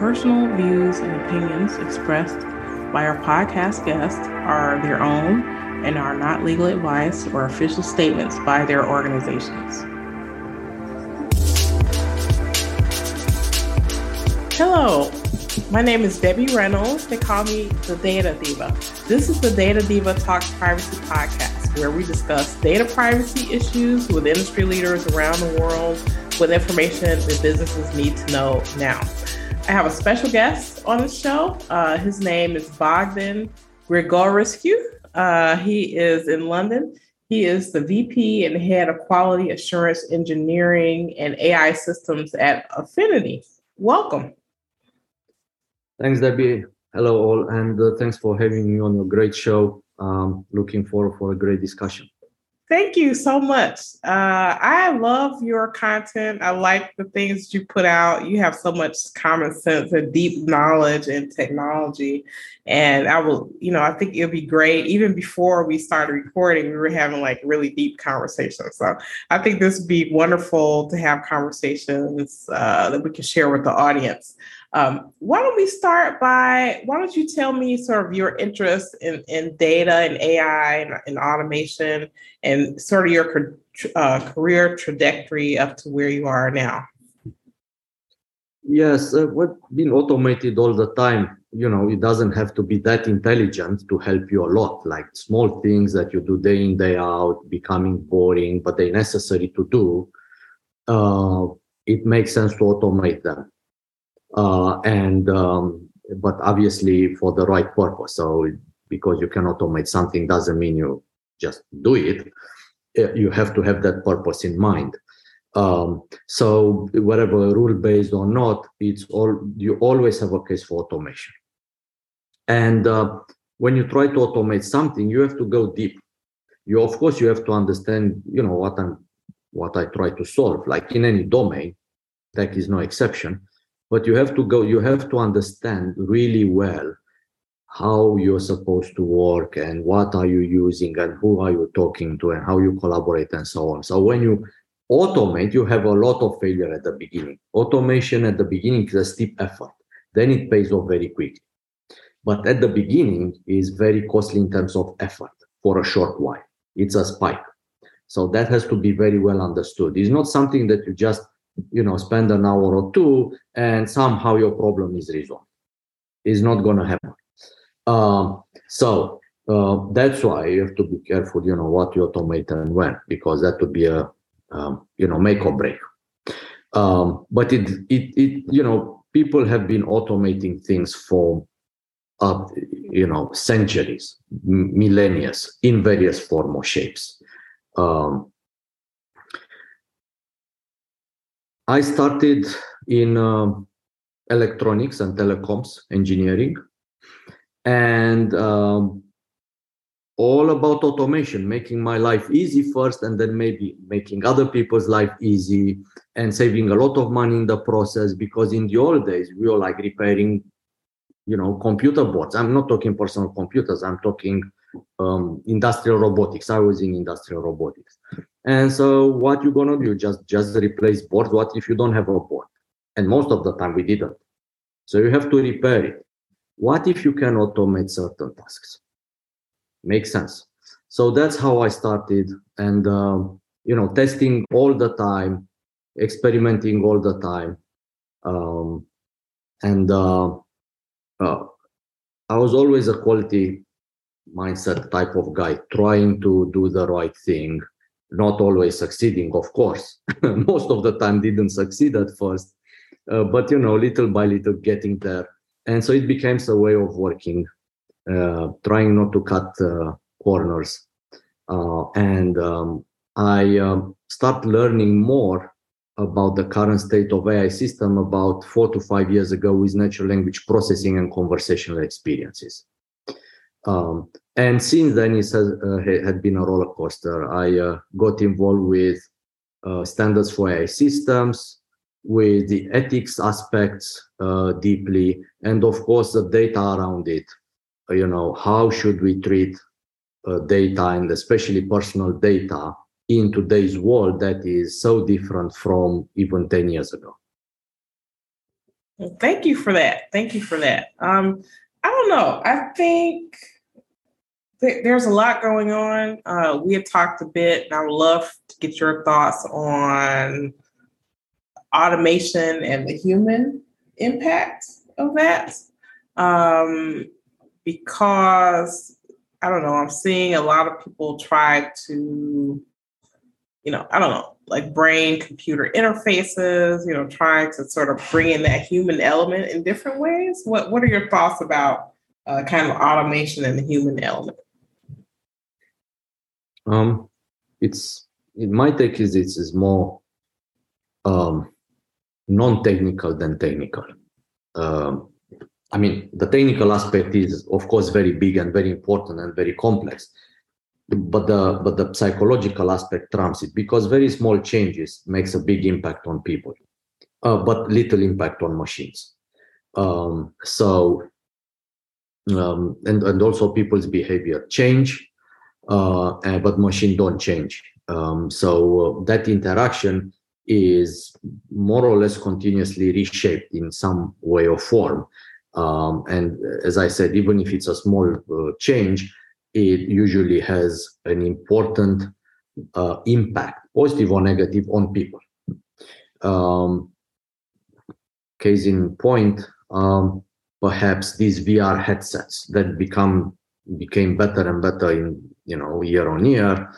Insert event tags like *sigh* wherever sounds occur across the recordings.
personal views and opinions expressed by our podcast guests are their own and are not legal advice or official statements by their organizations. Hello, my name is Debbie Reynolds. They call me the Data Diva. This is the Data Diva Talks Privacy podcast, where we discuss data privacy issues with industry leaders around the world with information that businesses need to know now. I have a special guest on the show. Uh, his name is Bogdan Grigorescu. Uh, he is in London. He is the VP and head of quality assurance engineering and AI systems at Affinity. Welcome. Thanks, Debbie. Hello, all, and uh, thanks for having me on your great show. Um, looking forward for a great discussion. Thank you so much. Uh, I love your content. I like the things you put out. You have so much common sense and deep knowledge in technology. And I will, you know, I think it'll be great. Even before we started recording, we were having like really deep conversations. So I think this would be wonderful to have conversations uh, that we can share with the audience. Um, why don't we start by why don't you tell me sort of your interest in, in data and AI and, and automation and sort of your uh, career trajectory up to where you are now? Yes, uh, what been automated all the time. You know, it doesn't have to be that intelligent to help you a lot. Like small things that you do day in day out, becoming boring, but they're necessary to do. Uh, it makes sense to automate them uh, and um, but obviously for the right purpose. So because you can automate something doesn't mean you just do it. Uh, you have to have that purpose in mind. Um, so whatever rule based or not, it's all you always have a case for automation. And uh, when you try to automate something, you have to go deep. You of course you have to understand, you know, what I'm what I try to solve. Like in any domain, tech is no exception but you have to go you have to understand really well how you're supposed to work and what are you using and who are you talking to and how you collaborate and so on. So when you automate you have a lot of failure at the beginning. Automation at the beginning is a steep effort. Then it pays off very quickly but at the beginning is very costly in terms of effort for a short while. It's a spike. So that has to be very well understood. It's not something that you just you know spend an hour or two and somehow your problem is resolved. It's not going to happen. Um, so uh, that's why you have to be careful you know what you automate and when because that would be a um, you know make or break. Um, but it, it it you know people have been automating things for uh, you know centuries millennia in various form or shapes. Um, I started in uh, electronics and telecoms engineering and um, all about automation, making my life easy first and then maybe making other people's life easy and saving a lot of money in the process because in the old days we were like repairing you know computer boards. I'm not talking personal computers i'm talking um, industrial robotics i was in industrial robotics and so what you're gonna do? Just just replace board. What if you don't have a board? And most of the time we didn't. So you have to repair it. What if you can automate certain tasks? Makes sense. So that's how I started, and uh, you know, testing all the time, experimenting all the time, um, and uh, uh, I was always a quality mindset type of guy, trying to do the right thing not always succeeding, of course. *laughs* Most of the time didn't succeed at first, uh, but you know, little by little getting there. And so it becomes a way of working, uh, trying not to cut uh, corners. Uh, and um, I um, start learning more about the current state of AI system about four to five years ago with natural language processing and conversational experiences. Um, and since then, it has, uh, had been a roller coaster. I uh, got involved with uh, standards for AI systems, with the ethics aspects uh, deeply, and of course the data around it. Uh, you know, how should we treat uh, data and especially personal data in today's world that is so different from even 10 years ago? Thank you for that. Thank you for that. Um, I don't know. I think th- there's a lot going on. Uh, we have talked a bit, and I would love to get your thoughts on automation and the human impact of that. Um, because I don't know, I'm seeing a lot of people try to, you know, I don't know, like brain computer interfaces, you know, trying to sort of bring in that human element in different ways. What What are your thoughts about uh, kind of automation and the human element? Um, it's in my take is it's is more um, non-technical than technical. Um, I mean, the technical aspect is, of course, very big and very important and very complex. But the but the psychological aspect trumps it because very small changes makes a big impact on people, uh, but little impact on machines. Um, so um, and and also people's behavior change, but machine don't change. Um, so uh, that interaction is more or less continuously reshaped in some way or form. Um, and as I said, even if it's a small uh, change, it usually has an important uh, impact, positive or negative, on people. Um, case in point, um, perhaps these VR headsets that become became better and better in you know year on year.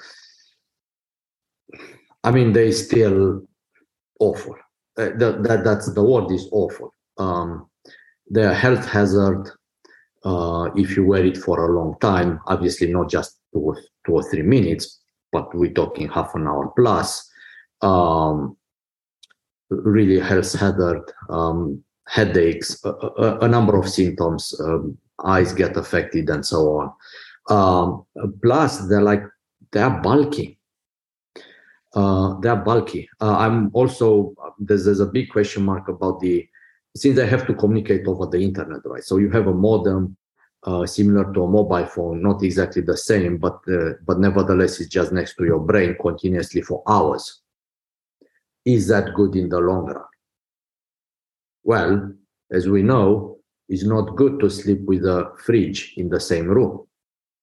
I mean, they still awful. Uh, that, that that's the word is awful. Um, the health hazard uh, if you wear it for a long time. Obviously, not just two or, two or three minutes, but we're talking half an hour plus. Um, really health hazard, um, headaches, a, a, a, number of symptoms, um, eyes get affected, and so on. Um, plus, they're like they're bulky. Uh, they're bulky. Uh, I'm also there's, there's a big question mark about the since they have to communicate over the internet, right? So you have a modem uh, similar to a mobile phone, not exactly the same, but uh, but nevertheless, it's just next to your brain continuously for hours. Is that good in the long run? Well, as we know, it's not good to sleep with a fridge in the same room.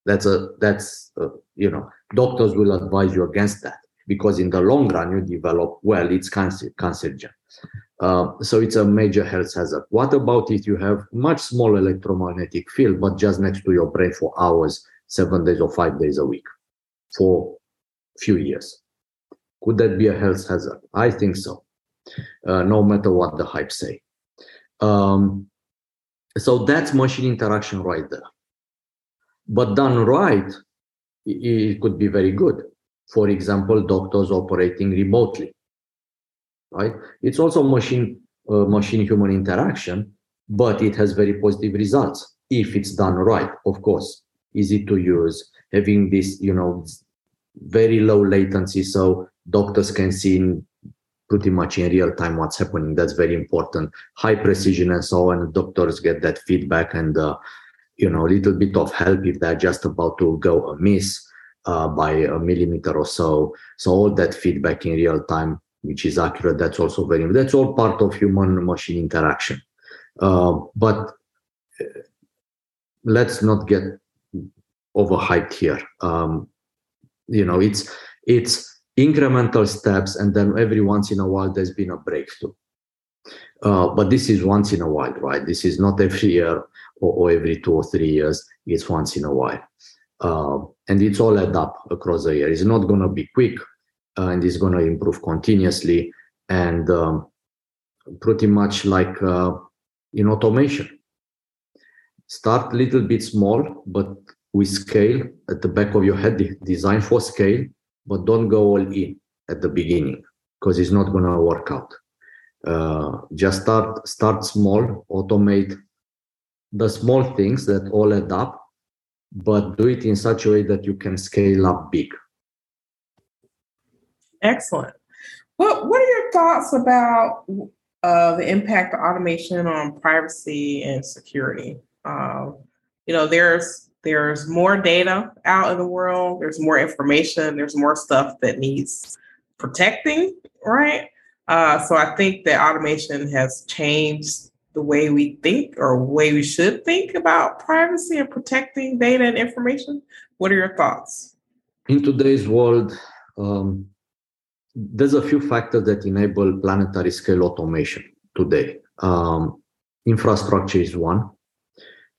That's a that's a, you know doctors will advise you against that because in the long run you develop well it's cancer cancerogen uh, so it's a major health hazard. What about if you have much small electromagnetic field, but just next to your brain for hours, seven days or five days a week for few years? Could that be a health hazard? I think so, uh, no matter what the hype say. Um, so that's machine interaction right there. But done right, it could be very good. For example, doctors operating remotely right? It's also machine uh, machine human interaction, but it has very positive results if it's done right. Of course, easy to use, having this you know very low latency, so doctors can see in pretty much in real time what's happening. That's very important. High precision and so on. Doctors get that feedback and uh, you know a little bit of help if they're just about to go amiss uh, by a millimeter or so. So all that feedback in real time which is accurate. That's also very, that's all part of human machine interaction. Uh, but uh, let's not get overhyped here. Um, you know, it's, it's incremental steps, and then every once in a while there's been a breakthrough. Uh, but this is once in a while, right? This is not every year or, or every two or three years. It's once in a while. Uh, and it's all add up across the year. It's not going to be quick uh, and it's going to improve continuously and um, pretty much like uh, in automation start a little bit small but with scale at the back of your head *laughs* design for scale but don't go all in at the beginning because it's not going to work out uh, just start start small automate the small things that all add up but do it in such a way that you can scale up big Excellent. What What are your thoughts about uh, the impact of automation on privacy and security? Uh, you know, there's there's more data out in the world. There's more information. There's more stuff that needs protecting, right? Uh, so I think that automation has changed the way we think or way we should think about privacy and protecting data and information? What are your thoughts? In today's world, um, there's a few factors that enable planetary scale automation today. Um, infrastructure is one.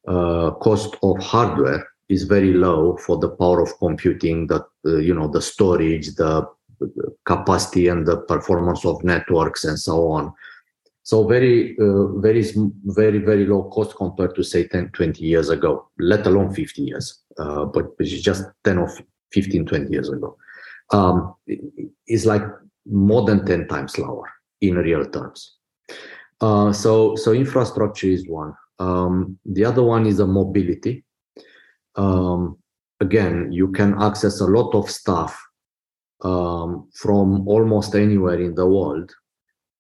Uh, cost of hardware is very low for the power of computing, the uh, you know the storage, the, capacity, and the performance of networks, and so on. So very, uh, very, very, very low cost compared to say 10, 20 years ago, let alone 50 years, uh, but just 10 or 15, 20 years ago. Um, it's like more than 10 times lower in real terms. Uh, so, so infrastructure is one. Um, the other one is a mobility. Um, again, you can access a lot of stuff um, from almost anywhere in the world.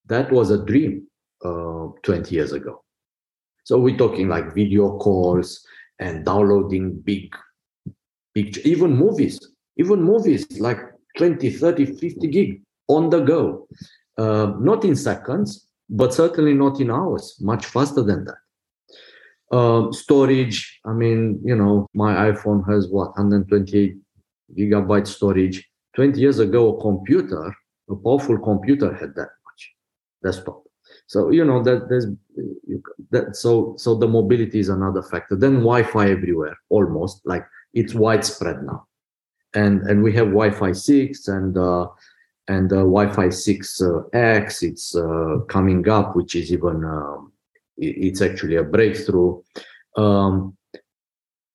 That was a dream uh, 20 years ago. So we're talking like video calls and downloading big, big, even movies, even movies like 20, 30, 50 gig on the go. Uh, not in seconds, but certainly not in hours, much faster than that. Uh, storage, I mean, you know, my iPhone has what, 128 gigabyte storage. 20 years ago, a computer, a powerful computer had that much desktop. So you know that there's that so so the mobility is another factor. Then Wi-Fi everywhere, almost like it's widespread now, and and we have Wi-Fi six and uh, and uh, Wi-Fi six uh, X. It's uh, coming up, which is even um, it's actually a breakthrough. Um,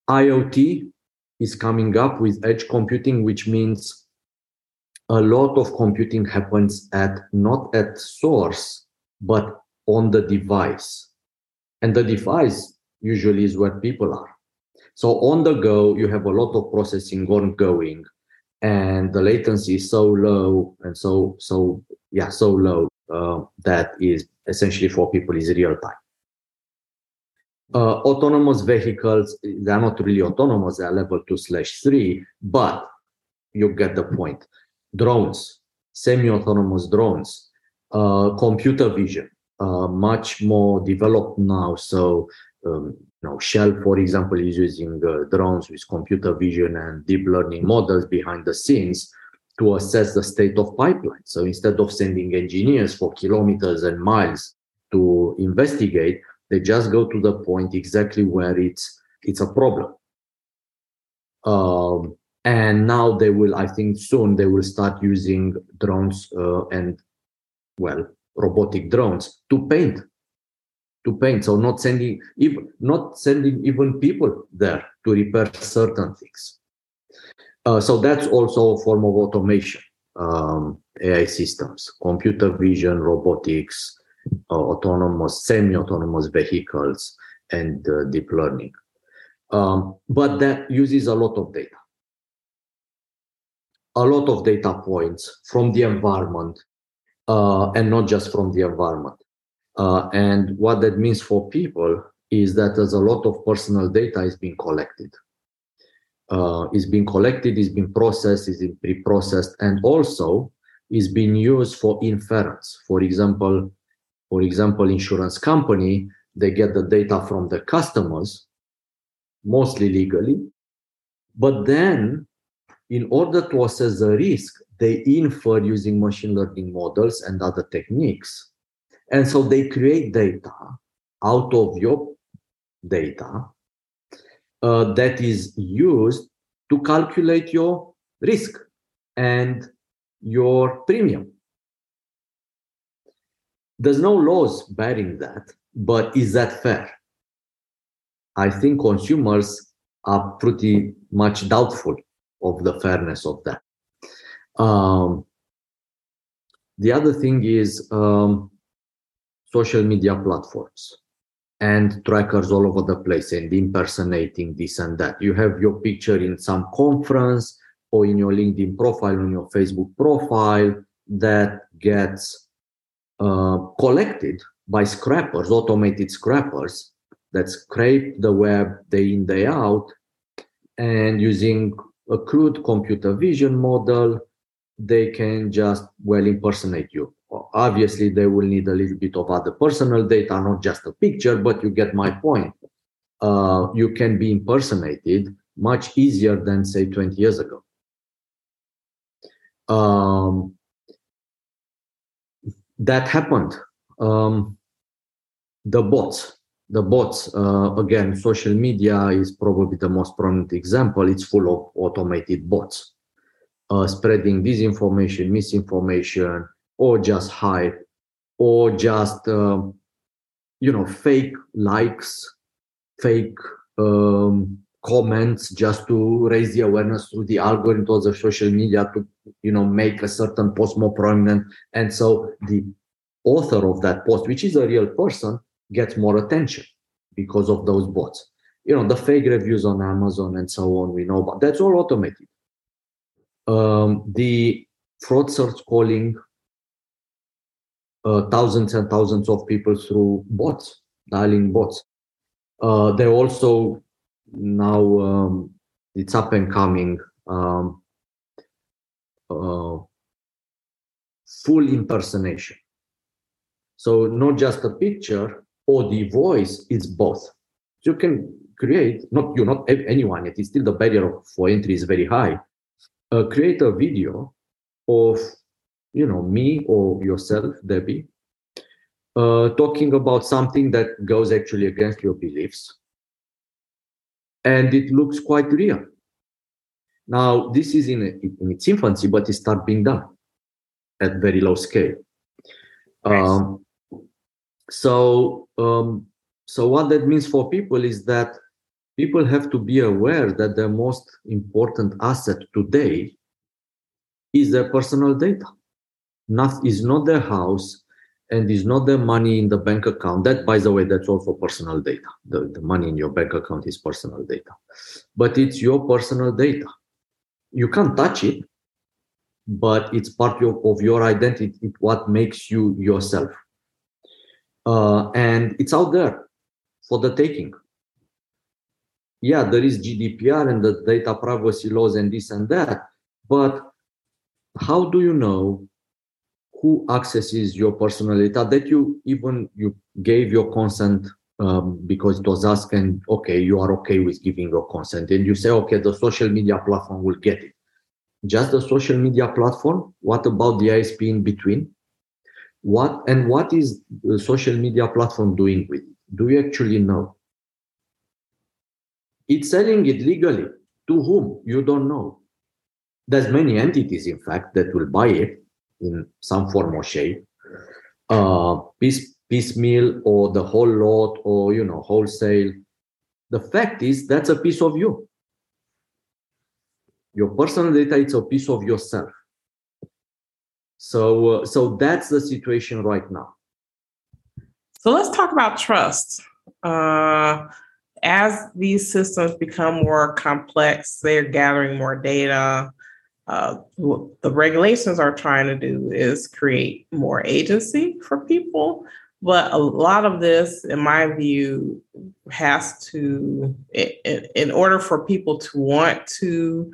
IoT is coming up with edge computing, which means a lot of computing happens at not at source but on the device. And the device usually is where people are. So on the go, you have a lot of processing ongoing, and the latency is so low and so so yeah so low uh, that is essentially for people is real time. Uh, autonomous vehicles they're not really autonomous; they're level two slash three, but you get the point. Drones, semi-autonomous drones, uh, computer vision, uh, much more developed now. So, um, you know, Shell, for example, is using uh, drones with computer vision and deep learning models behind the scenes to assess the state of pipelines. So instead of sending engineers for kilometers and miles to investigate, they just go to the point exactly where it's it's a problem. Um, and now they will, I think, soon they will start using drones uh, and well robotic drones to paint to paint so not sending even not sending even people there to repair certain things uh, so that's also a form of automation um, ai systems computer vision robotics autonomous semi-autonomous vehicles and uh, deep learning um, but that uses a lot of data a lot of data points from the environment uh, and not just from the environment. Uh, and what that means for people is that there's a lot of personal data is being collected. Uh, is being collected, is being processed, is being pre-processed, and also is being used for inference. For example, for example, insurance company they get the data from the customers, mostly legally, but then in order to assess the risk, they infer using machine learning models and other techniques. And so they create data out of your data uh, that is used to calculate your risk and your premium. There's no laws barring that, but is that fair? I think consumers are pretty much doubtful of the fairness of that. Um, the other thing is um, social media platforms and trackers all over the place and impersonating this and that. You have your picture in some conference or in your LinkedIn profile, on your Facebook profile that gets uh, collected by scrappers, automated scrappers that scrape the web day in, day out, and using a crude computer vision model they can just well impersonate you. Obviously, they will need a little bit of other personal data, not just a picture, but you get my point. Uh, you can be impersonated much easier than, say, 20 years ago. Um, that happened. Um, the bots, the bots, uh, again, social media is probably the most prominent example. It's full of automated bots uh, spreading disinformation, misinformation, or just hype, or just um, you know fake likes, fake um, comments, just to raise the awareness through the algorithms of the social media to you know make a certain post more prominent, and so the author of that post, which is a real person, gets more attention because of those bots. You know the fake reviews on Amazon and so on. We know about that's all automated um, the fraudsters calling uh, thousands and thousands of people through bots, dialing bots. Uh, they also now um, it's up and coming um, uh, full impersonation. So not just a picture or the voice, it's both. You can create not you not anyone. It is still the barrier for entry is very high uh, create a video of you know me or yourself debbie uh, talking about something that goes actually against your beliefs and it looks quite real. Now this is in, in its infancy but it starts being done at very low scale. Um, so um, so what that means for people is that people have to be aware that the most important asset today is their personal data. Not is not their house and is not the money in the bank account. That, by the way, that's also personal data. The, the money in your bank account is personal data, but it's your personal data. You can't touch it, but it's part of, of your identity. What makes you yourself. Uh, and it's out there for the taking yeah, there is GDPR and the data privacy laws and this and that, but how do you know who accesses your personal data that you even you gave your consent um, because it was asked and okay you are okay with giving your consent and you say okay the social media platform will get it just the social media platform what about the isp in between what and what is the social media platform doing with it do you actually know it's selling it legally. To whom? You don't know. There's many entities, in fact, that will buy it in some form or shape. Uh, piece, piecemeal or the whole lot or, you know, wholesale. The fact is that's a piece of you. Your personal data, it's a piece of yourself. So, uh, so that's the situation right now. So let's talk about trust. Uh, as these systems become more complex, they're gathering more data. Uh, what the regulations are trying to do is create more agency for people. But a lot of this, in my view, has to, in, in order for people to want to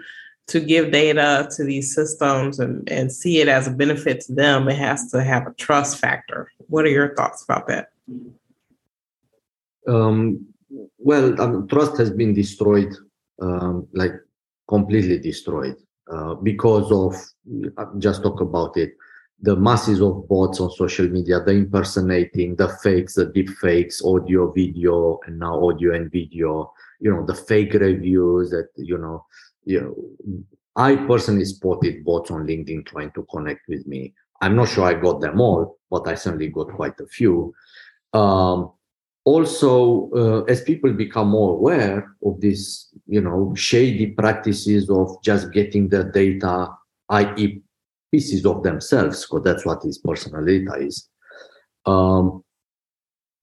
to give data to these systems and, and see it as a benefit to them, it has to have a trust factor. What are your thoughts about that? Um, well, um, trust has been destroyed, um, like completely destroyed, uh, because of just talk about it. The masses of bots on social media, the impersonating, the fakes, the deep fakes, audio, video, and now audio and video. You know, the fake reviews that you know. You know, I personally spotted bots on LinkedIn trying to connect with me. I'm not sure I got them all, but I certainly got quite a few. Um, also uh, as people become more aware of these you know shady practices of just getting the data i.e pieces of themselves because that's what his personal data is um,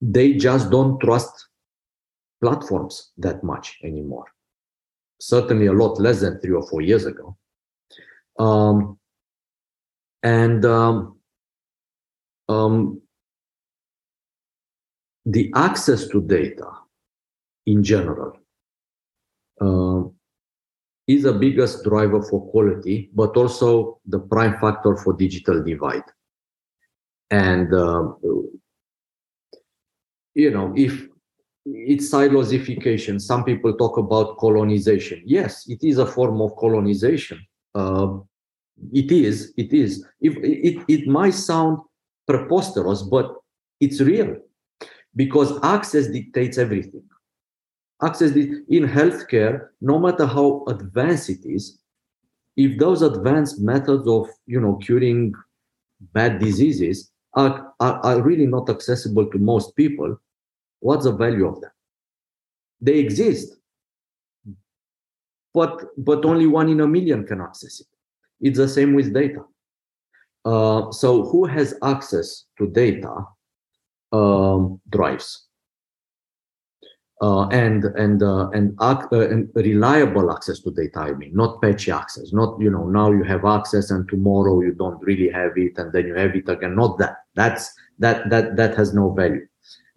they just don't trust platforms that much anymore. Certainly a lot less than three or four years ago. Um, and um, um the access to data in general uh, is the biggest driver for quality, but also the prime factor for digital divide. And uh, you know, if it's silosification, some people talk about colonization. Yes, it is a form of colonization. Uh, it is. It is. If it, it might sound preposterous, but it's real because access dictates everything access in healthcare, no matter how advanced it is, if those advanced methods of you know curing bad diseases are, are, are really not accessible to most people, what's the value of them? They exist, but but only one in a million can access it. It's the same with data. Uh, so who has access to data um, drives uh, and and uh, and, uh, and, reliable access to data. I mean, not patchy access. Not you know now you have access and tomorrow you don't really have it and then you have it again. Not that. That's that that that has no value.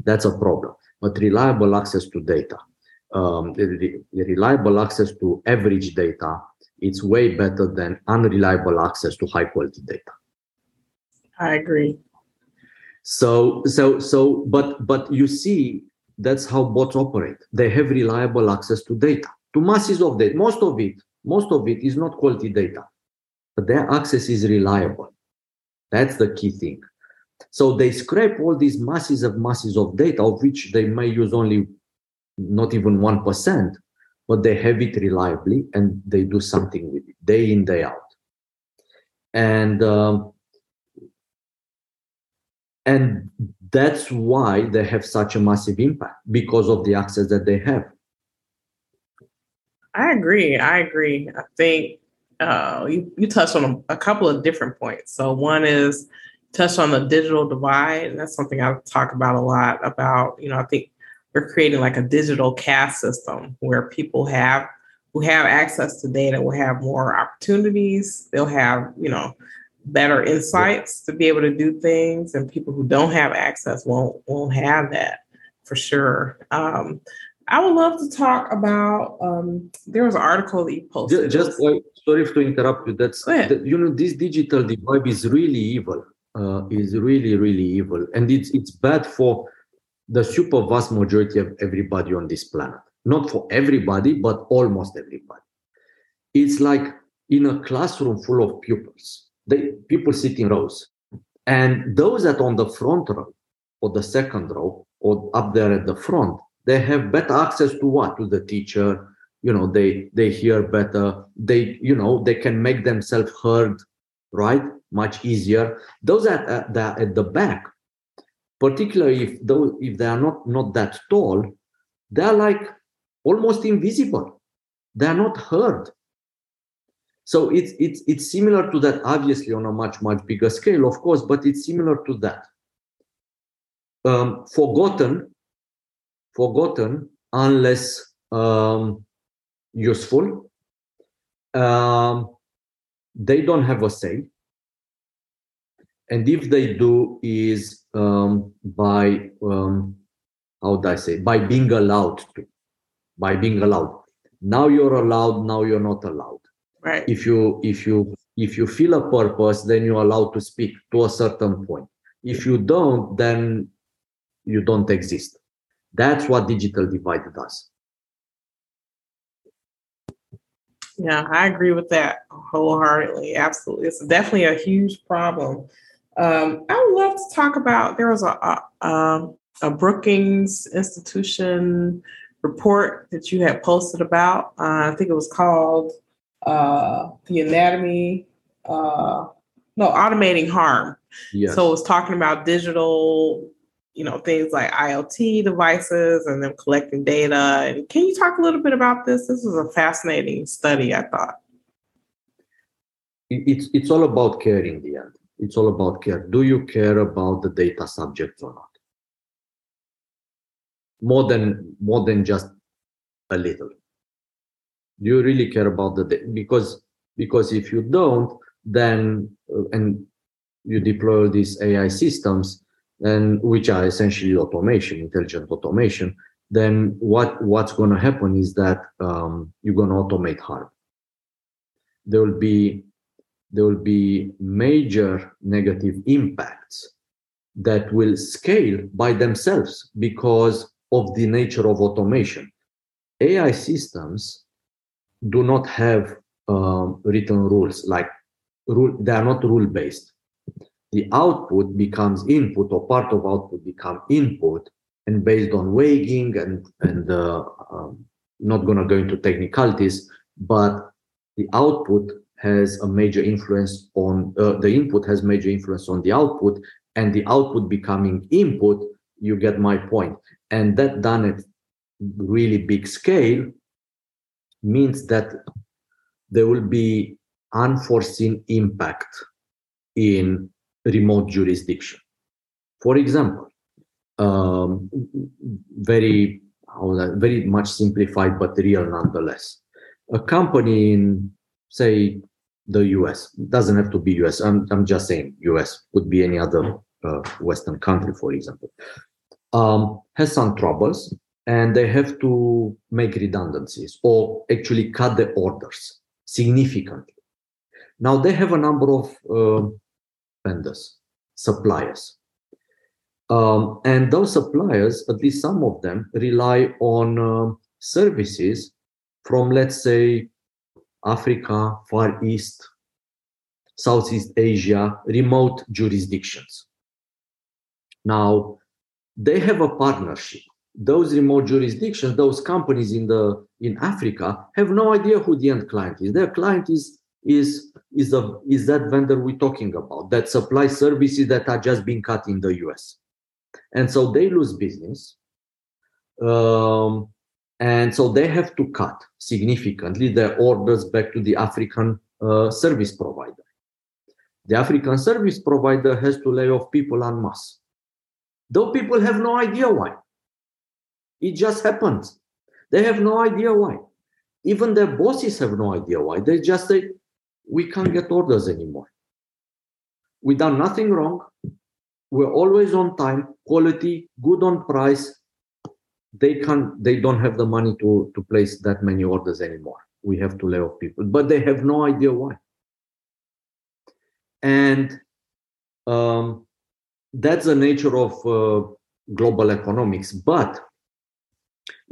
That's a problem. But reliable access to data, um, reliable access to average data, it's way better than unreliable access to high quality data. I agree. So so so, but but you see that's how bots operate. They have reliable access to data, to masses of data. Most of it, most of it is not quality data, but their access is reliable. That's the key thing. So they scrape all these masses of masses of data, of which they may use only not even 1%, but they have it reliably and they do something with it day in, day out. And um, and that's why they have such a massive impact because of the access that they have. I agree i agree. I think uh, you, you touched on a, a, couple of different points. So one is touched on the digital divide and that's something i talk about a lot about you know i think we're creating like a digital caste system where people have who have access to data will have more opportunities. They'll have you know better insights to be able to do things and people who don't have access won't won't have that for sure. Um, i would love to talk about um, there was an article that you posted. just, just uh, sorry to interrupt you. That's that, you know this digital divide is really evil uh, is really really evil and it's it's bad for the super vast majority of everybody on this planet. Not for everybody but almost everybody. It's like in a classroom full of pupils they people sit in rows and those that on the front row or the second row or up there at the front they have better access to what? To the teacher. You know they they hear better. They you know they can make themselves heard right? Much easier. Those that at, the, at the back particularly if those if they are not not that tall they're like almost invisible. They're not heard so it's it's it's similar to that, obviously on a much much bigger scale, of course, but it's similar to that. Um, forgotten, forgotten unless um, useful. Um, they don't have a say, and if they do, is um, by um, how would I say by being allowed to, by being allowed. Now you're allowed. Now you're not allowed Right. If you if you if you feel a purpose, then you're allowed to speak to a certain point. If you don't, then you don't exist. That's what digital divide does. Yeah, I agree with that wholeheartedly. Absolutely. It's definitely a huge problem. Um, I would love to talk about there was a, a, um, a Brookings Institution report that you had posted about. Uh, I think it was called uh, the anatomy, uh, no, automating harm. Yes. So it's talking about digital, you know, things like IoT devices and them collecting data. And can you talk a little bit about this? This is a fascinating study, I thought. It's it's all about care in the end. It's all about care. Do you care about the data subjects or not? More than more than just a little do you really care about the data? because because if you don't then uh, and you deploy these ai systems and which are essentially automation intelligent automation then what what's going to happen is that um, you're going to automate harm there will be there will be major negative impacts that will scale by themselves because of the nature of automation. AI systems do not have um, written rules like rule they are not rule based the output becomes input or part of output become input and based on weighing and and uh, um, not going to go into technicalities but the output has a major influence on uh, the input has major influence on the output and the output becoming input you get my point. And that done at really big scale means that there will be unforeseen impact in remote jurisdiction. For example, um, very very much simplified but real nonetheless. A company in say the US doesn't have to be US. I'm I'm just saying US could be any other uh, Western country, for example. Um, has some troubles and they have to make redundancies or actually cut the orders significantly. Now they have a number of uh, vendors, suppliers. Um, and those suppliers, at least some of them, rely on uh, services from, let's say, Africa, Far East, Southeast Asia, remote jurisdictions. Now, they have a partnership. Those remote jurisdictions, those companies in the in Africa have no idea who the end client is. Their client is is is a is that vendor we're talking about that supply services that are just being cut in the US, and so they lose business, um, and so they have to cut significantly their orders back to the African uh, service provider. The African service provider has to lay off people en masse though people have no idea why. It just happens. They have no idea why. Even their bosses have no idea why. They just say, we can't get orders anymore. We've done nothing wrong. We're always on time, quality, good on price. They can't, they don't have the money to, to place that many orders anymore. We have to lay off people, but they have no idea why. And um, that's the nature of uh, global economics. But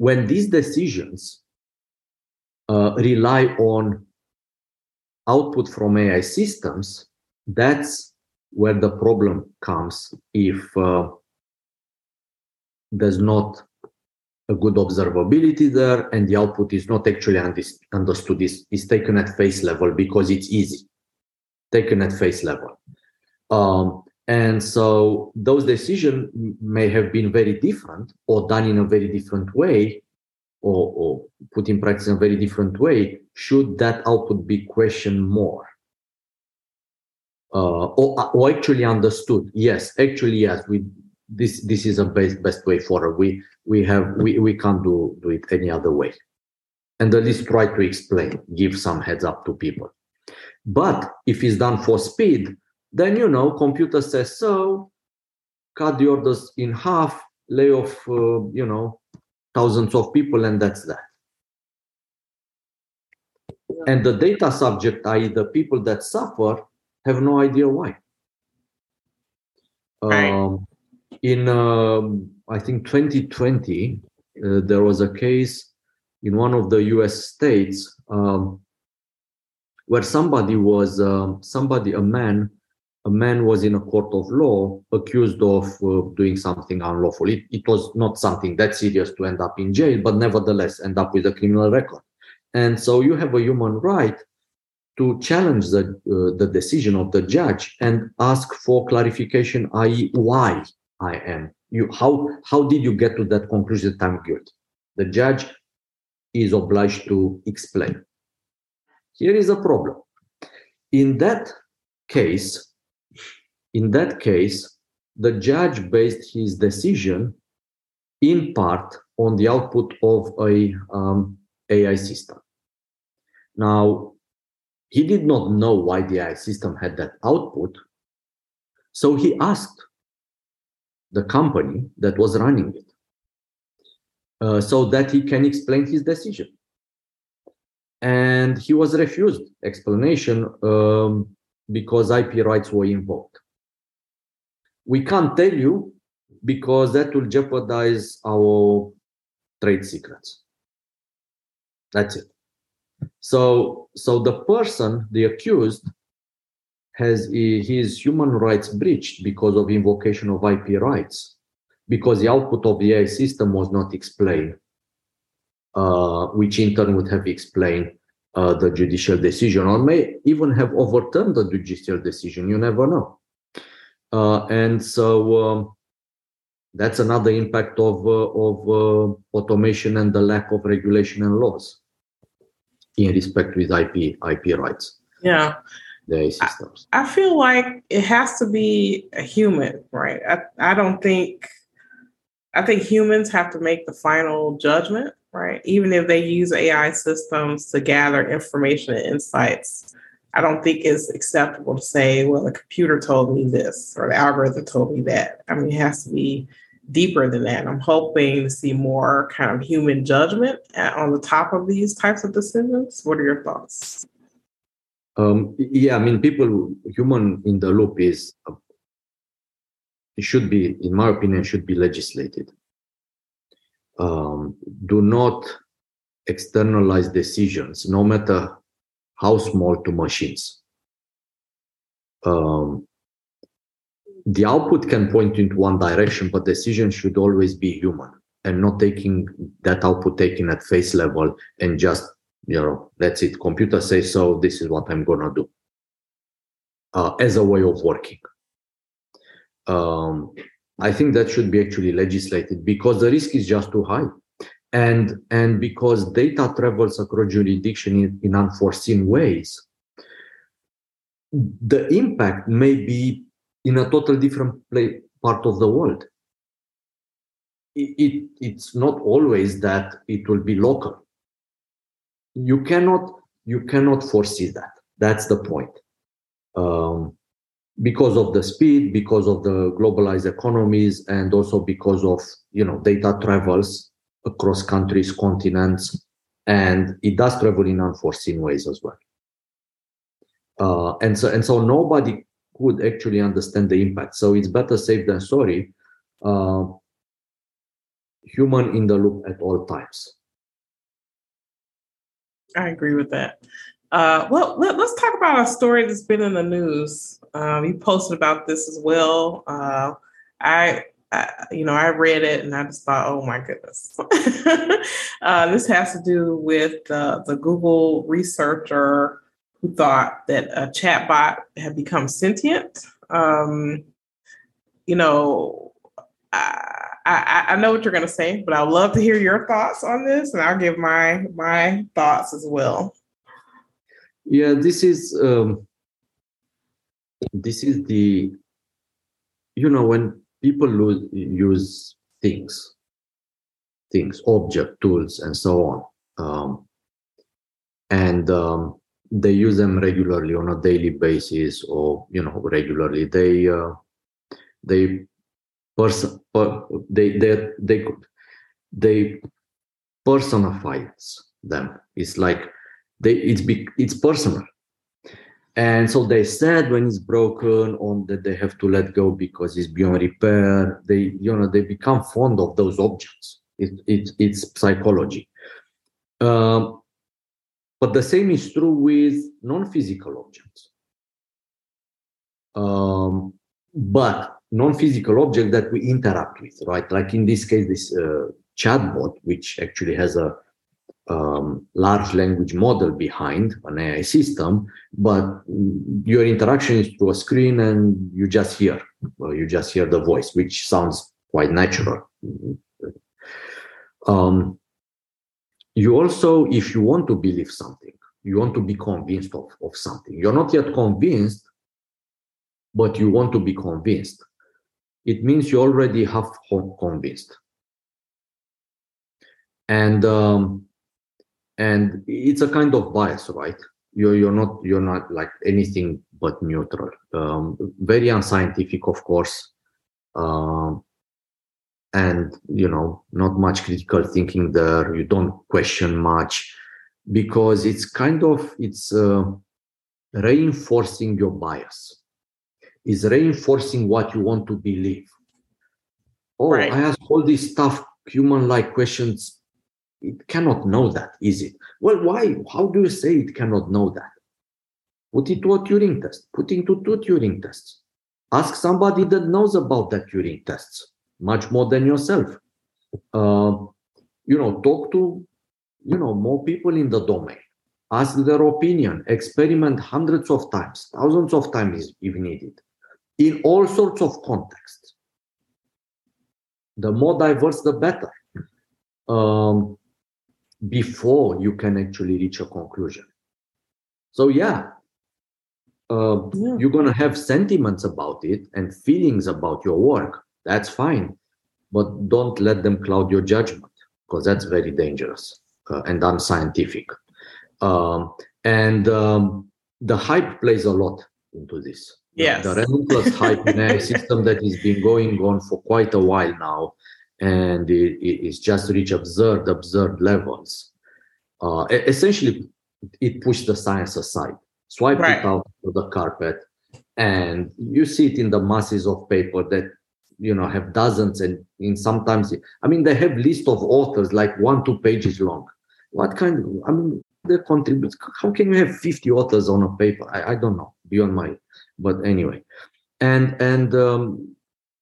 when these decisions uh, rely on output from AI systems, that's where the problem comes if uh, there's not a good observability there and the output is not actually understood is, taken at face level because it's easy. Taken at face level. Um, and so those decisions may have been very different or done in a very different way or, or put in practice in a very different way. Should that output be questioned more? Uh, or, or actually understood? Yes actually yes. We this this is a best best way forward. We we have we, we can't do do it any other way. And at least try to explain give some heads up to people. But if it's done for speed then, you know, computer says so, cut the orders in half, lay off, uh, you know, thousands of people, and that's that. And the data subject, i.e., the people that suffer, have no idea why. Right. Um, in, uh, I think, 2020, uh, there was a case in one of the US states um, where somebody was, uh, somebody, a man, a man was in a court of law accused of uh, doing something unlawful. It, it was not something that serious to end up in jail, but nevertheless end up with a criminal record. And so you have a human right to challenge the, uh, the decision of the judge and ask for clarification, i.e., why I am. You, how, how did you get to that conclusion that I'm guilty? The judge is obliged to explain. Here is a problem. In that case, in that case, the judge based his decision in part on the output of a um, AI system. Now, he did not know why the AI system had that output, so he asked the company that was running it uh, so that he can explain his decision. and he was refused explanation um, because IP rights were invoked. We can't tell you because that will jeopardize our trade secrets. That's it. So, so the person, the accused, has his human rights breached because of invocation of IP rights, because the output of the AI system was not explained, uh, which in turn would have explained uh, the judicial decision, or may even have overturned the judicial decision. You never know. Uh, and so um, that's another impact of uh, of uh, automation and the lack of regulation and laws in respect with IP IP rights. Yeah. The systems. I, I feel like it has to be a human, right? I, I don't think I think humans have to make the final judgment, right? Even if they use AI systems to gather information and insights, I don't think it's acceptable to say, well, the computer told me this or the algorithm told me that. I mean, it has to be deeper than that. I'm hoping to see more kind of human judgment on the top of these types of decisions. What are your thoughts? Um, yeah, I mean, people, human in the loop is, uh, it should be, in my opinion, should be legislated. Um, do not externalize decisions, no matter how small to machines. Um, the output can point into one direction, but decision should always be human and not taking that output taken at face level and just, you know, that's it. Computer says so, this is what I'm gonna do. Uh, as a way of working. Um, I think that should be actually legislated because the risk is just too high and and because data travels across jurisdiction in, in unforeseen ways the impact may be in a totally different play, part of the world. It, it, it's not always that it will be local. You cannot you cannot foresee that. That's the point. Um, because of the speed because of the globalized economies and also because of you know data travels across countries, continents, and it does travel in unforeseen ways as well. Uh, and so and so nobody could actually understand the impact. So it's better safe than sorry. Uh, human in the loop at all times. I agree with that. Uh, well, let, us talk about a story that's been in the news. Um, you posted about this as well. Uh, I You know, I read it and I just thought, oh my goodness. *laughs* uh, this has to do with uh, the Google researcher who thought that a chatbot had become sentient. Um, you know, I, I, I, know what you're going to say, but I'd love to hear your thoughts on this, and I'll give my my thoughts as well. Yeah, this is um, this is the you know when people lose, use things, things, object, tools, and so on. Um, and um, they use them regularly on a daily basis or you know regularly they uh, they person per, they they they they personify them it's like they it's be, it's personal and so they said when it's broken on that they have to let go because it's beyond repair. They you know they become fond of those objects. It, it it's psychology. Um, but the same is true with non-physical objects. Um, but non-physical object that we interact with right? Like in this case this uh, chatbot which actually has a um, large language model behind an AI system, but your interaction is through a screen and you just hear, you just hear the voice, which sounds quite natural. Um, you also, if you want to believe something, you want to be convinced of, of something. You're not yet convinced, but you want to be convinced. It means you already have convinced. And um, and it's a kind of bias right? You're, you're not you're not like anything but neutral. Um, very unscientific of course. Um, and you know not much critical thinking there. You don't question much because it's kind of it's uh, reinforcing your bias. Is reinforcing what you want to believe. Oh right. i ask all these tough human like questions it cannot know that is it? Well why? How do you say it cannot know that? Put it to a turing test. Put into two turing tests. Ask somebody that knows about that turing tests much more than yourself. Uh, you know talk to you know more people in the domain. Ask their opinion. Experiment hundreds of times. Thousands of times if needed. In all sorts of contexts. The more diverse the better. Um, before you can actually reach a conclusion so yeah, uh, yeah. you're going to have sentiments about it and feelings about your work that's fine but don't let them cloud your judgment because that's very dangerous uh, and unscientific. Um, and um, the hype plays a lot into this. Yes. The, the relentless hype in a *laughs* system that has been going on for quite a while now, and it, it's just reached absurd, absurd levels. Uh, essentially, it pushed the science aside, swiped right. it out of the carpet, and you see it in the masses of paper that you know have dozens and in sometimes i mean they have list of authors like one two pages long what kind of i mean they contribute how can you have 50 authors on a paper i, I don't know beyond my but anyway and and um,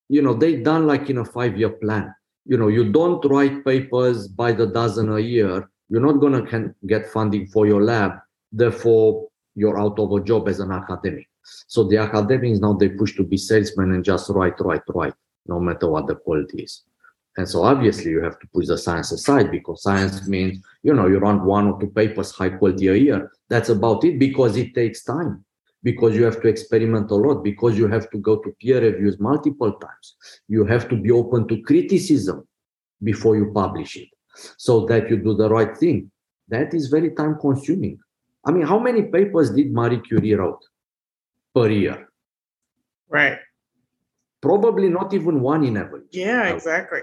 you know they done like in a five year plan you know you don't write papers by the dozen a year you're not going to get funding for your lab therefore you're out of a job as an academic so the academics now they push to be salesmen and just write write write no matter what the quality is. And so obviously you have to push the science aside because science means, you know, you run one or two papers high quality a year. That's about it because it takes time, because you have to experiment a lot, because you have to go to peer reviews multiple times. You have to be open to criticism before you publish it so that you do the right thing. That is very time consuming. I mean, how many papers did Marie Curie wrote per year? Right probably not even one in average. Yeah, exactly.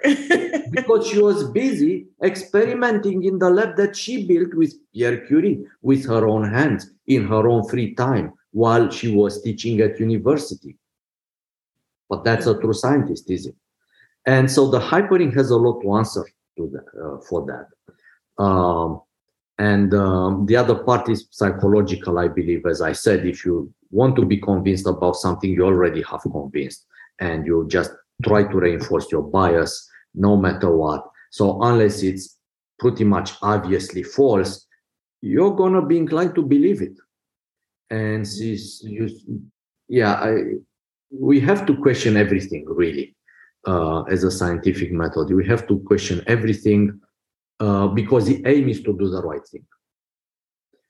*laughs* because she was busy experimenting in the lab that she built with Pierre Curie with her own hands in her own free time while she was teaching at university. But that's a true scientist, is it? And so the hypering has a lot to answer to that, uh, for that. Um, and um, the other part is psychological, I believe. As I said, if you want to be convinced about something, you already have convinced and you just try to reinforce your bias no matter what. So unless it's pretty much obviously false, you're gonna be inclined to believe it. And this you, yeah, I, we have to question everything really uh, as a scientific method. We have to question everything uh, because the aim is to do the right thing.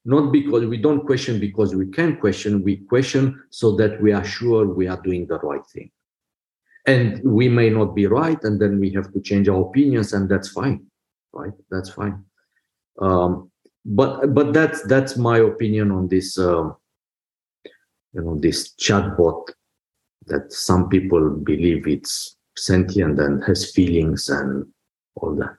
Not because we don't question because we can question, we question so that we are sure we are doing the right thing and we may not be right and then we have to change our opinions and that's fine right that's fine um, but but that's that's my opinion on this uh, you know this chatbot that some people believe it's sentient and has feelings and all that.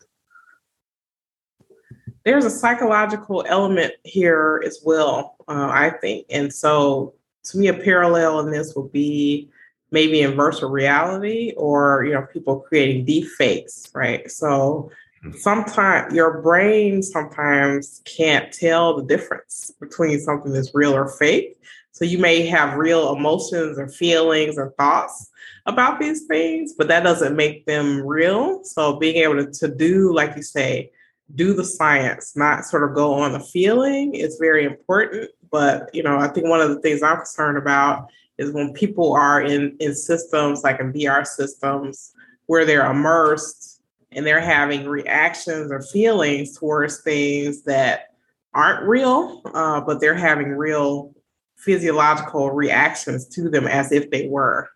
There's a psychological element here as well uh, i think. And so to me a parallel in this would be maybe in virtual reality or you know people creating deep fakes right? So hmm. sometimes your brain sometimes can't tell the difference between something that's real or fake so you may have real emotions or feelings or thoughts about these things but that doesn't make them real. So being able to, to do like you say do the science not sort of go on the feeling is very important. But you know i think one of the things i'm concerned about is when people are in, in systems like in VR systems where they're immersed and they're having reactions or feelings towards things that aren't real, uh, but they're having real physiological reactions to them as if they were.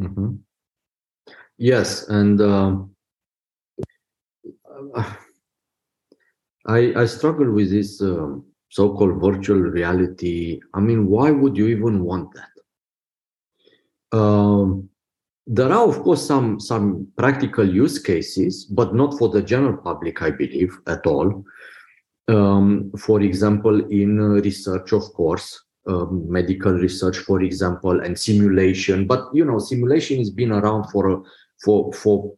Mm-hmm. Yes, and um, I I struggle with this um, so-called virtual reality. I mean, why would you even want that? Um, there are, of course, some some practical use cases, but not for the general public, I believe, at all. um, for example, in research, of course, um, medical research, for example, and simulation. But you know, simulation has been around for a, for for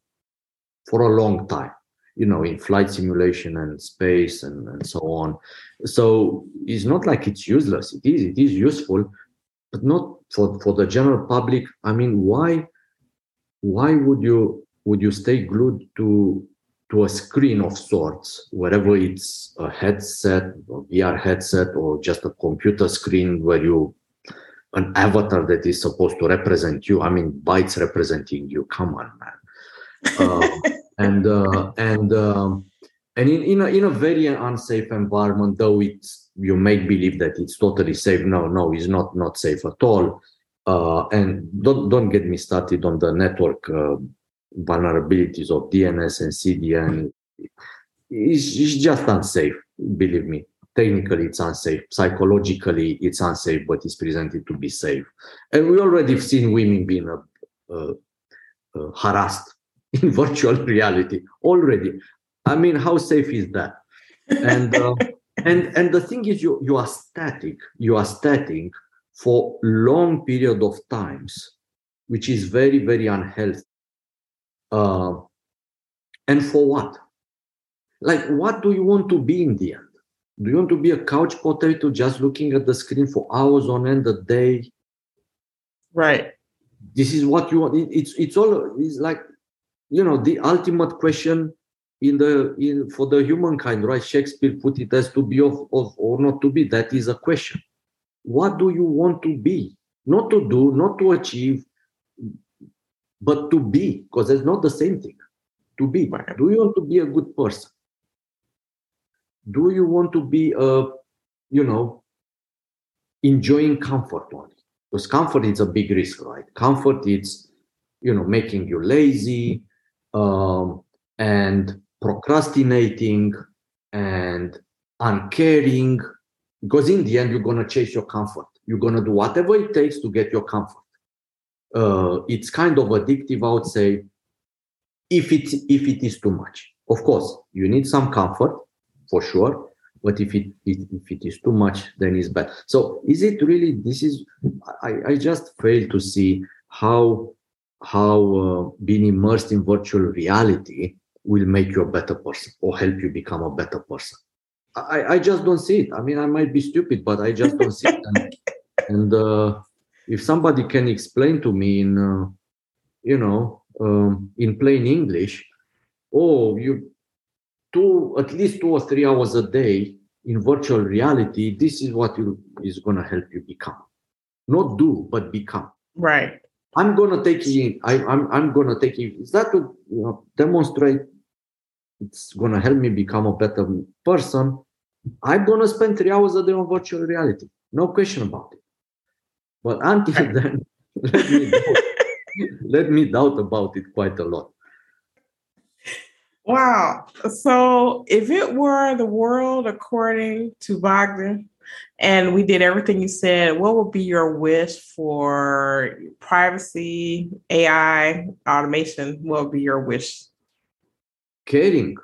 for a long time. You know, in flight simulation and space and, and so on. So it's not like it's useless. It is. It is useful, but not for for the general public. I mean, why why would you would you stay glued to to a screen of sorts, wherever it's a headset, or VR headset, or just a computer screen where you an avatar that is supposed to represent you. I mean, bytes representing you. Come on, man. Uh, *laughs* and uh, and um, and in in a, in a very unsafe environment, though it's you make believe that it's totally safe. No, no, it's not not safe at all. Uh, and don't don't get me started on the network uh, vulnerabilities of DNS and CDN. It's just unsafe, believe me. Technically, it's unsafe. Psychologically, it's unsafe, but it's presented to be safe. And we already have seen women being uh, uh, uh, harassed *laughs* in virtual reality already. I mean, how safe is that? And uh, *laughs* and and the thing is, you you are static. You are static for long period of times, which is very very unhealthy. Uh, and for what? Like, what do you want to be in the end? Do you want to be a couch potato just looking at the screen for hours on end a day? Right. This is what you want. it's it's all it's like, you know, the ultimate question in the in for the humankind, right? Shakespeare put it as to be of, of or not to be. That is a question. What do you want to be? Not to do, not to achieve, but to be, because it's not the same thing. To be. Do you want to be a good person? Do you want to be a, you know, enjoying comfort only? Because comfort is a big risk, right? Comfort is, you know, making you lazy um, and procrastinating and uncaring. Because in the end, you're to chase your comfort. You're to do whatever it takes to get your comfort uh, it's kind of addictive i would say if it if it is too much. Of course you need some comfort for sure but if it, it if it is too much then it's bad. So is it really this is i i just fail to see how how uh, being immersed in virtual reality will make you a better person or help you become a better person. I i just don't see it. I mean i might be stupid but i just don't see it. And, *laughs* and uh, if somebody can explain to me in uh, you know um, in plain english oh you two at least two or three hours a day in virtual reality this is what you, is going to help you become. Not do but become. Right. I'm going to take it I, i'm, I'm going to take it is that to you know, demonstrate? It's going to help me become a better person. I'm going to spend three hours a day on virtual reality no question about it but until *laughs* then, *laughs* let me, doubt, let me doubt about it quite a lot. Wow. So if it were the world according to Wagner, and we did everything you said, what would be your wish for privacy, AI, automation? What would be your wish? Caring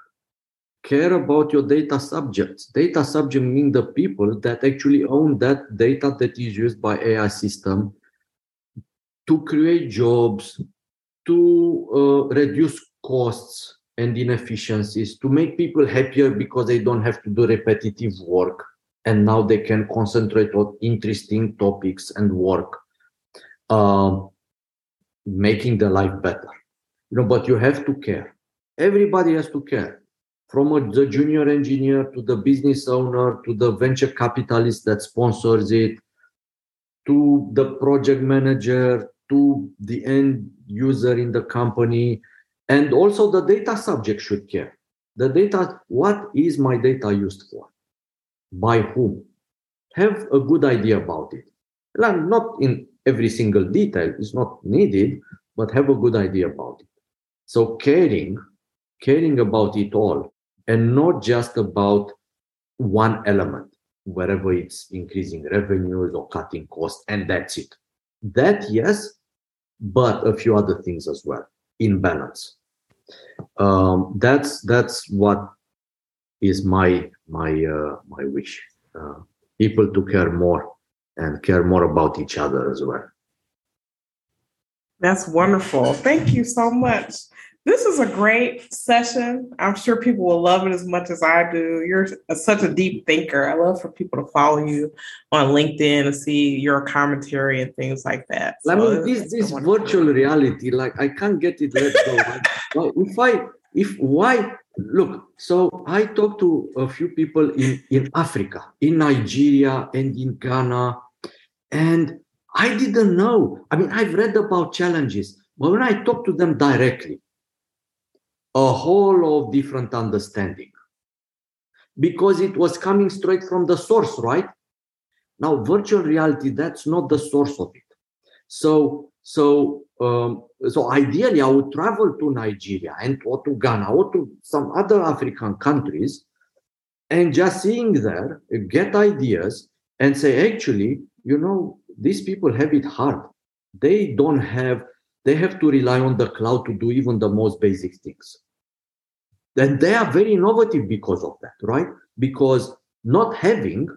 care about your data subjects. Data subject mean the people that actually own that data that is used by AI system to create jobs, to uh, reduce costs and inefficiencies, to make people happier because they don't have to do repetitive work and now they can concentrate on interesting topics and work, uh, making their life better. You know, but you have to care. Everybody has to care from a, the junior engineer to the business owner to the venture capitalist that sponsors it to the project manager to the end user in the company and also the data subject should care. The data what is my data used for? By whom? Have a good idea about it. Not in every single detail is not needed but have a good idea about it. So caring caring about it all and not just about one element, wherever it's increasing revenues or cutting costs, and that's it. That, yes, but a few other things as well in balance. Um, that's that's what is my my uh, my wish. Uh, people to care more and care more about each other as well. That's wonderful. Thank you so much. This is a great session. I'm sure people will love it as much as I do. You're such a deep thinker. I love for people to follow you on LinkedIn and see your commentary and things like that. So I mean, this this virtual reality, like I can't get it let go. *laughs* if I if why look, so I talked to a few people in in Africa, in Nigeria, and in Ghana, and I didn't know. I mean, I've read about challenges, but when I talk to them directly a whole of different understanding because it was coming straight from the source, right? Now, virtual reality, that's not the source of it. So, so, um, so ideally, I would travel to Nigeria and or to Ghana or to some other African countries, and just seeing there, get ideas and say, actually, you know, these people have it hard. They don't have they have to rely on the cloud to do even the most basic things. Then they are very innovative because of that, right? Because not having,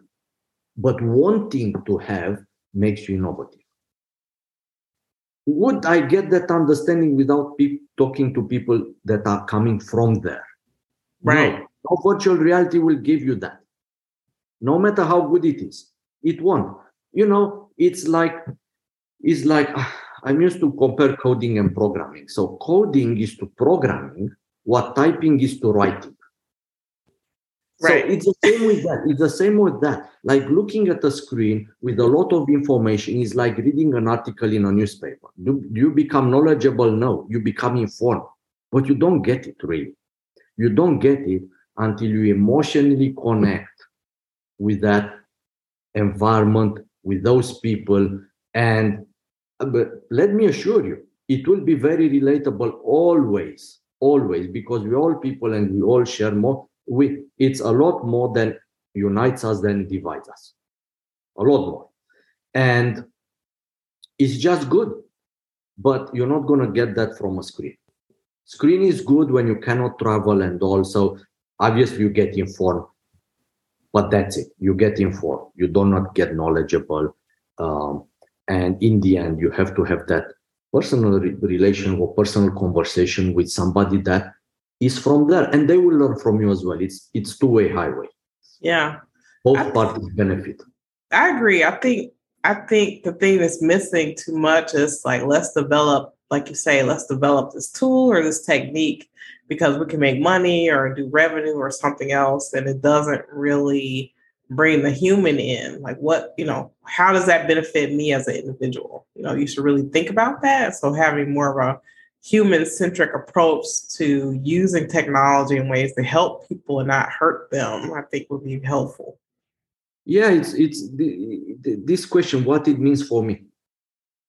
but wanting to have makes you innovative. Would I get that understanding without pe- talking to people that are coming from there? Right. No. no virtual reality will give you that. No matter how good it is, it won't. You know, it's like, it's like, ah, I'm used to compare coding and programming. So coding is to programming what typing is to writing. Right. So it's the same with that. It's the same with that. Like looking at a screen with a lot of information is like reading an article in a newspaper. Do, do you become knowledgeable? No, you become informed, but you don't get it really. You don't get it until you emotionally connect with that environment, with those people, and but let me assure you, it will be very relatable always, always, because we all people and we all share more. We it's a lot more than unites us than divides us. A lot more. And it's just good. But you're not gonna get that from a screen. Screen is good when you cannot travel and also obviously you get informed but that's it you get informed you do not get knowledgeable um, and in the end you have to have that personal re- relation or personal conversation with somebody that is from there and they will learn from you as well. It's it's two-way highway. Yeah. Both I, parties benefit. I agree. I think i think the thing that's missing too much is like let's develop like you say let's develop this tool or this technique because we can make money or do revenue or something else and it doesn't really bring the human in like what you know how does that benefit me as an individual? You know you should really think about that. So having more of a human centric approach to using technology in ways to help people and not hurt them i think would be helpful. Yeah it's it's the, the, this question what it means for me?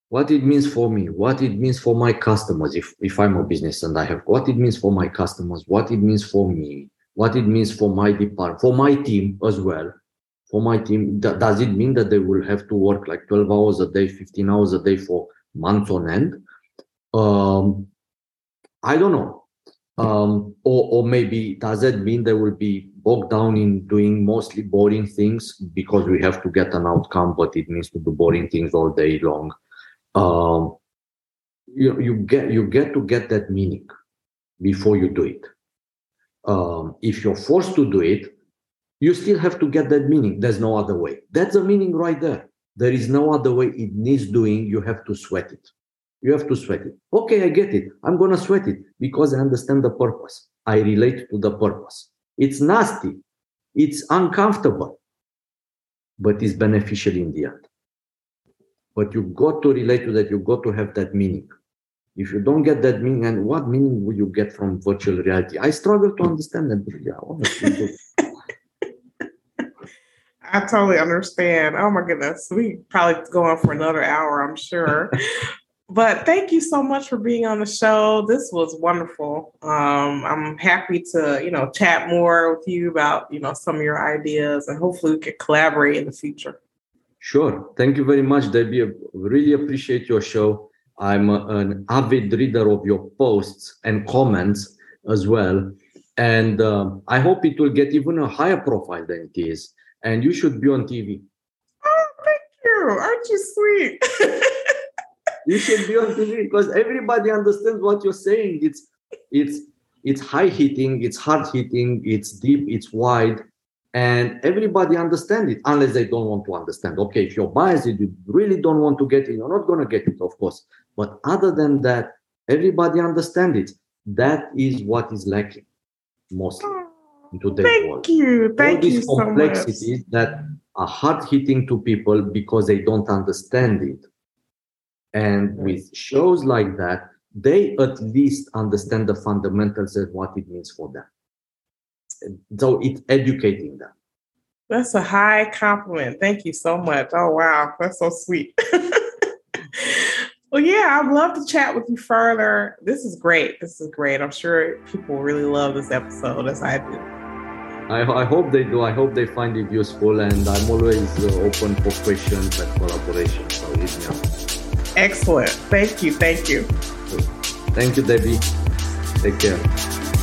What it means for me? What it means for my customers if if i'm a business and i have what it means for my customers? What it means for me? What it means for my department for my team as well for my team does it mean that they will have to work like 12 hours a day 15 hours a day for months on end? Um, i don't know. Um, or, or maybe does it mean they will be bogged down in doing mostly boring things because we have to get an outcome but it means to do boring things all day long? Um, you, you get you get to get that meaning before you do it. Um, if you're forced to do it you still have to get that meaning. There's no other way. That's the meaning right there. There is no other way. It needs doing. You have to sweat it. You have to sweat it. Okay, I get it. I'm going to sweat it because I understand the purpose. I relate to the purpose. It's nasty. It's uncomfortable, but it's beneficial in the end. But you got to relate to that. You got to have that meaning. If you don't get that meaning, and what meaning would you get from virtual reality? I struggle to understand that. Yeah, honestly. *laughs* I totally understand. Oh my goodness. We probably go on for another hour, I'm sure. *laughs* but thank you so much for being on the show. This was wonderful. Um, I'm happy to, you know, chat more with you about, you know, some of your ideas and hopefully we can collaborate in the future. Sure. Thank you very much, Debbie. I really appreciate your show. I'm an avid reader of your posts and comments as well. and um, I hope it will get even a higher profile than it is. And you should be on TV. Oh, thank you! Aren't you sweet? *laughs* you should be on TV because everybody understands what you're saying. It's it's it's high hitting, it's hard hitting, it's deep, it's wide, and everybody understand it unless they don't want to understand. Okay, if you're biased, you really don't want to get it, you're not gonna get it, of course. But other than that, everybody understand it. That is what is lacking mostly in today's Thank world. you. Thank All you these so much. complexities that are hard hitting to people because they don't understand it. And with shows like that, they at least understand the fundamentals of what it means for them. So it's educating them. That's a high compliment. Thank you so much. Oh wow, that's so sweet. *laughs* well, yeah, I'd love to chat with you further. This is great. This is great. I'm sure people really love this episode as I do. I, I hope they do. I hope they find it useful, and I'm always uh, open for questions and collaboration. So hit me up. Excellent. Thank you. Thank you. Thank you, Debbie. Take care.